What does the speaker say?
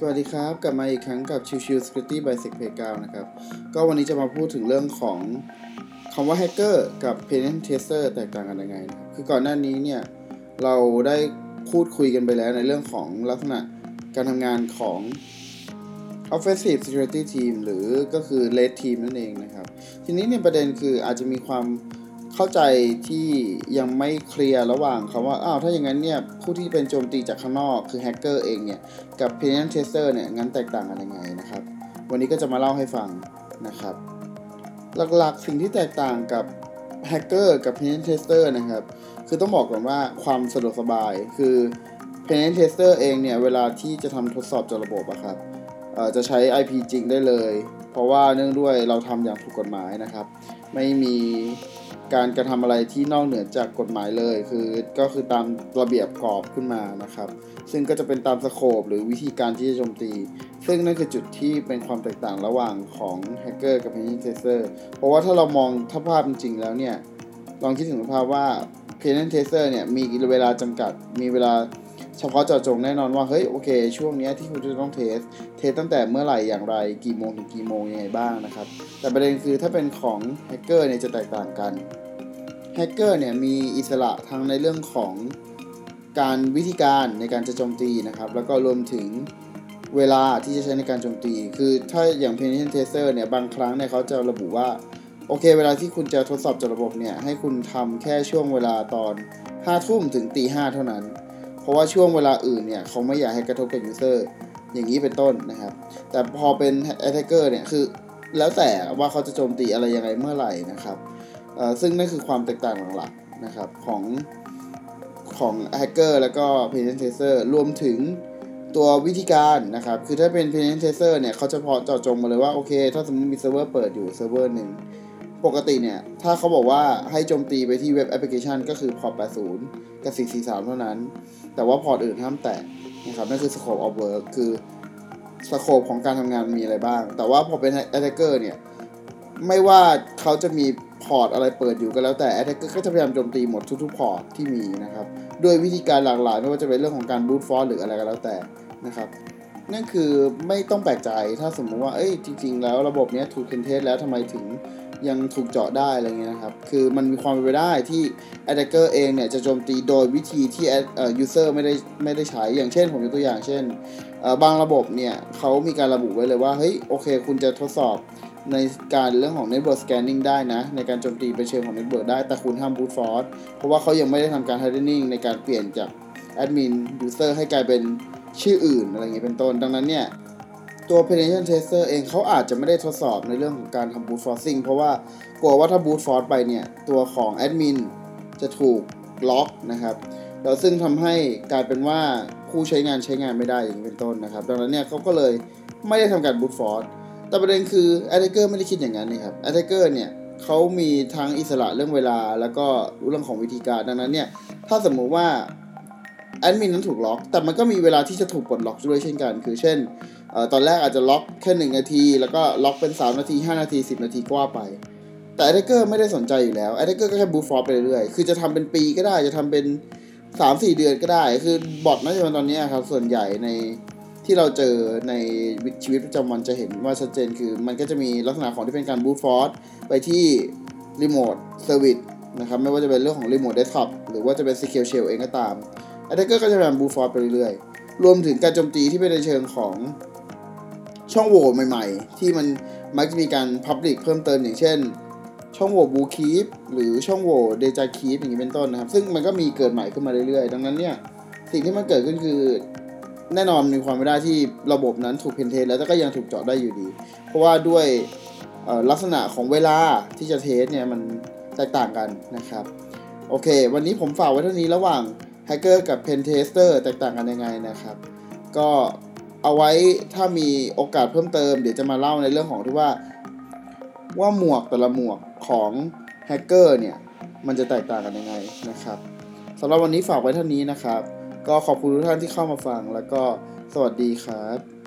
สวัสดีครับ กลับมาอีกครั้งกับชิวชิว Security by Sec p a y g r o u n d นะครับ ก็วันนี้จะมาพูดถึงเรื่องของคำว่า hacker กับ penetration tester แตกต่างกันยังไงนะคือก่อนหน้านี้เนี่ย เราได้พูดคุยกันไปแล้วในเรื่องของลักษณะการทำงานของ offensive security team หรือก็คือ red team นั่นเองนะครับ ทีนี้เนี่ยประเด็นคืออาจจะมีความ เข้าใจที่ยังไม่เคลียร์ระหว่างคำว่าอ้าวถ้าอย่างนั้นเนี่ยผู้ที่เป็นโจมตีจากข้างนอกคือแฮกเกอร์เองเนี่ยกับ penetrant tester เนี่ยงั้นแตกต่างกันยังไงนะครับ วันนี้ก็จะมาเล่าให้ฟังนะครับ หลักๆสิ่งที่แตกต่างกับแฮกเกอร์กับ penetrant tester นะครับคือต้องบอกก่อนว่าความสะดวกสบายคือ penetrant tester เองเนี่ยเวลาที่จะทำทดสอบจากระบบอะครับจะใช้ IP จริงได้เลย เพราะว่าเนื่องด้วยเราทำอย่างถูกกฎหมายนะครับ ไม่มี การกระทำอะไรที่นอกเหนือจากกฎหมายเลย คือก็คือตามระเบียบกรอบขึ้นมานะครับ ซึ่งก็จะเป็นตาม scope หรือวิธีการที่จะโจมตี ซึ่งนั่นคือจุดที่เป็นความแตกต่างระหว่างของแฮกเกอร์กับ penetration tester เพราะว่าถ้าเรามองถ้าภาพจริงแล้วเนี่ย ลองคิดถึงภาพว่า penetration tester เนี่ยมีเวลาจำกัดมีเวลา เฉพาะเจาะจงแน่นอนว่าเฮ้ยโอเค ช่วงนี้ที่คุณจะต้อง test test ตั้งแต่เมื่อไหร่อย่างไร กี่โมงถึงกี่โมงยังไงบ้างนะครับ แต่ประเด็นคือถ้าเป็นของแฮกเกอร์เนี่ยจะแตกต่างกันแฮกเกอร์เนี่ยมีอิสระทั้งในเรื่องของการวิธีการในการจะโจมตีนะครับ แล้วก็รวมถึงเวลาที่จะใช้ในการโจมตี คือถ้าอย่าง penetration tester เนี่ยบางครั้งเนี่ยเขาจะระบุว่า โอเค เวลาที่คุณจะทดสอบเจาะระบบเนี่ยให้คุณทำแค่ช่วงเวลาตอน5ทุ่มถึงตีห้าเท่านั้น เพราะว่าช่วงเวลาอื่นเนี่ยเขาไม่อยากให้กระทบกับ user อร์อย่างนี้เป็นต้นนะครับ แต่พอเป็น attacker เนี่ยคือแล้วแต่ว่าเขาจะโจมตีอะไรยังไงเมื่อไหร่นะครับซึ่งนั่นคือความแตกต่างหลักๆนะครับของของแฮกเกอร์แล้วก็ penetration tester รวมถึงตัววิธีการนะครับ คือถ้าเป็น penetration tester เนี่ยเขาจะพอเจาะจงมาเลยว่า โอเค ถ้าสมมติมีเซิร์ฟเวอร์เปิดอยู่เซิร์ฟเวอร์หนึ่ง ปกติเนี่ย ถ้าเขาบอกว่าให้โจมตีไปที่ web application ก็คือ port 80 กับ 443 เท่านั้น แต่ว่า port อื่นห้ามแตะนะครับนั่นคือ scope of work คือ scope ของการทำงานมีอะไรบ้าง แต่ว่าพอเป็น attacker เนี่ย ไม่ว่าเขาจะมี port อะไรเปิดอยู่ก็แล้วแต่ attacker ก็จะพยายามโจมตีหมดทุกๆ port ที่มีนะครับ ด้วยวิธีการหลากหลาย ไม่ว่าจะเป็นเรื่องของการ brute force หรืออะไรก็แล้วแต่นะครับนั่นคือไม่ต้องแปลกใจถ้าสมมติว่า เอ้ย จริง ๆ แล้วระบบนี้ถูก pentest แล้วทำไมถึง ยังถูกเจาะได้อะไรเงี้ยนะครับ คือมันมีความเป็นไปได้ที่ attacker เองเนี่ยจะโจมตีโดยวิธีที่เอ่อ user ไม่ได้ไม่ได้ใช้ อย่างเช่นผมยกตัวอย่างเช่น บางระบบเนี่ยเขามีการระบุไว้เลยว่า เฮ้ย โอเค คุณจะทดสอบในการเรื่องของ network scanning ได้นะ ในการโจมตีไปเชิงของ network ได้ แต่คุณห้าม brute force เพราะว่าเขายังไม่ได้ทำการ hardening ในการเปลี่ยนจาก admin user ให้กลายเป็นชื่ออื่นอะไรอย่างนี้เป็นต้น ดังนั้นเนี่ย ตัว penetration tester เองเขาอาจจะไม่ได้ทดสอบในเรื่องของการทำ brute forcing เพราะว่ากลัวว่าถ้า brute force ไปเนี่ย ตัวของ admin จะถูกล็อกนะครับแล้วซึ่งทำให้กลายเป็นว่าผู้ใช้งานใช้งานไม่ได้อย่างเป็นต้นนะครับ ดังนั้นเนี่ยเขาก็เลยไม่ได้ทำการ brute force แต่ประเด็นคือ Attacker ไม่ได้คิดอย่างนั้นนะครับ Attacker เนี่ยเขามีทั้งอิสระเรื่องเวลา แล้วก็เรื่องของวิธีการดังนั้นเนี่ยถ้าสมมุติว่า แอดมินนั้นถูกล็อก แต่มันก็มีเวลาที่จะถูกปลดล็อกด้วยเช่นกัน คือเช่นอตอนแรกอาจจะล็อกแค่หนึ่งนาที แล้วก็ล็อกเป็น 3 นาที 5 นาที 10 นาทีกว่าไป แต่ Attacker ไม่ได้สนใจอยู่แล้ว Attacker ก็แค่บูฟอร์ไปเรื่อยๆ คือจะทำเป็นปีก็ได้จะทำเป็น 3-4 เดือนก็ได้ คือบอทน่าจะเป็นตอนนี้ครับ ส่วนใหญ่ในที่เราเจอในชีวิตประจำวันจะเห็นว่าชัดเจนคือ มันก็จะมีลักษณะของที่เป็นการ brute force ไปที่ remote service นะครับไม่ว่าจะเป็นเรื่องของ remote desktop หรือว่าจะเป็น Secure Shell เองก็ตาม อันนี้ก็จะพยายาม brute force ไปเรื่อยๆ รวมถึงการโจมตีที่เป็นในเชิงของช่องโหว่ใหม่ๆ ที่มันมักจะมีการ Public เพิ่มเติมอย่างเช่น ช่องโหว่ BlueKeep หรือช่องโหว่ DejaBlue อย่างนี้เป็นต้นนะครับ ซึ่งมันก็มีเกิดใหม่ขึ้นมาเรื่อยๆ ดังนั้นเนี่ยสิ่งที่มันเกิดขึ้นคือแน่นอนมีความเป็นไปได้ที่ระบบนั้นถูก pentest แล้วแต่ก็ยังถูกเจาะได้อยู่ดี เพราะว่าด้วยลักษณะของเวลาที่จะ test เนี่ยมันแตกต่างกันนะครับ โอเค วันนี้ผมฝากไว้เท่านี้ระหว่าง แฮกเกอร์กับ pentester แตกต่างกันยังไงนะครับ ก็เอาไว้ถ้ามีโอกาสเพิ่มเติม เดี๋ยวจะมาเล่าในเรื่องของที่ว่าว่าหมวกแต่ละหมวกของแฮกเกอร์เนี่ย มันจะแตกต่างกันยังไงนะครับสำหรับวันนี้ฝากไว้เท่านี้นะครับ ก็ขอบคุณทุกท่านที่เข้ามาฟังแล้วก็สวัสดีครับ